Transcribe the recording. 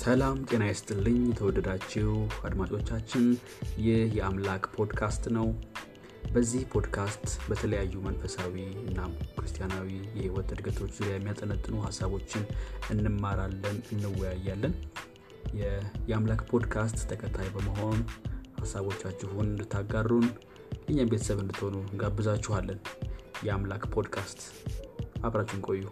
ሰላም ጤና ይስጥልኝ የተወደዳችሁ አድማጮቻችን። ይህ የአምላክ ፖድካስት ነው። በዚህ ፖድካስት በተለያዩ መንፈሳዊ እና ክርስቲያናዊ የህይወት እድገቶች ዙሪያ የሚያጠነጥኑ ሀሳቦችን እንማራለን እንወያያለን። የአምላክ ፖድካስት ተከታይ በመሆን ሀሳቦቻችሁን እንድታጋሩን እኛም ቤተሰብ እንድትሆኑ እንጋብዛችኋለን። የአምላክ ፖድካስት አብራችን ቆዩ።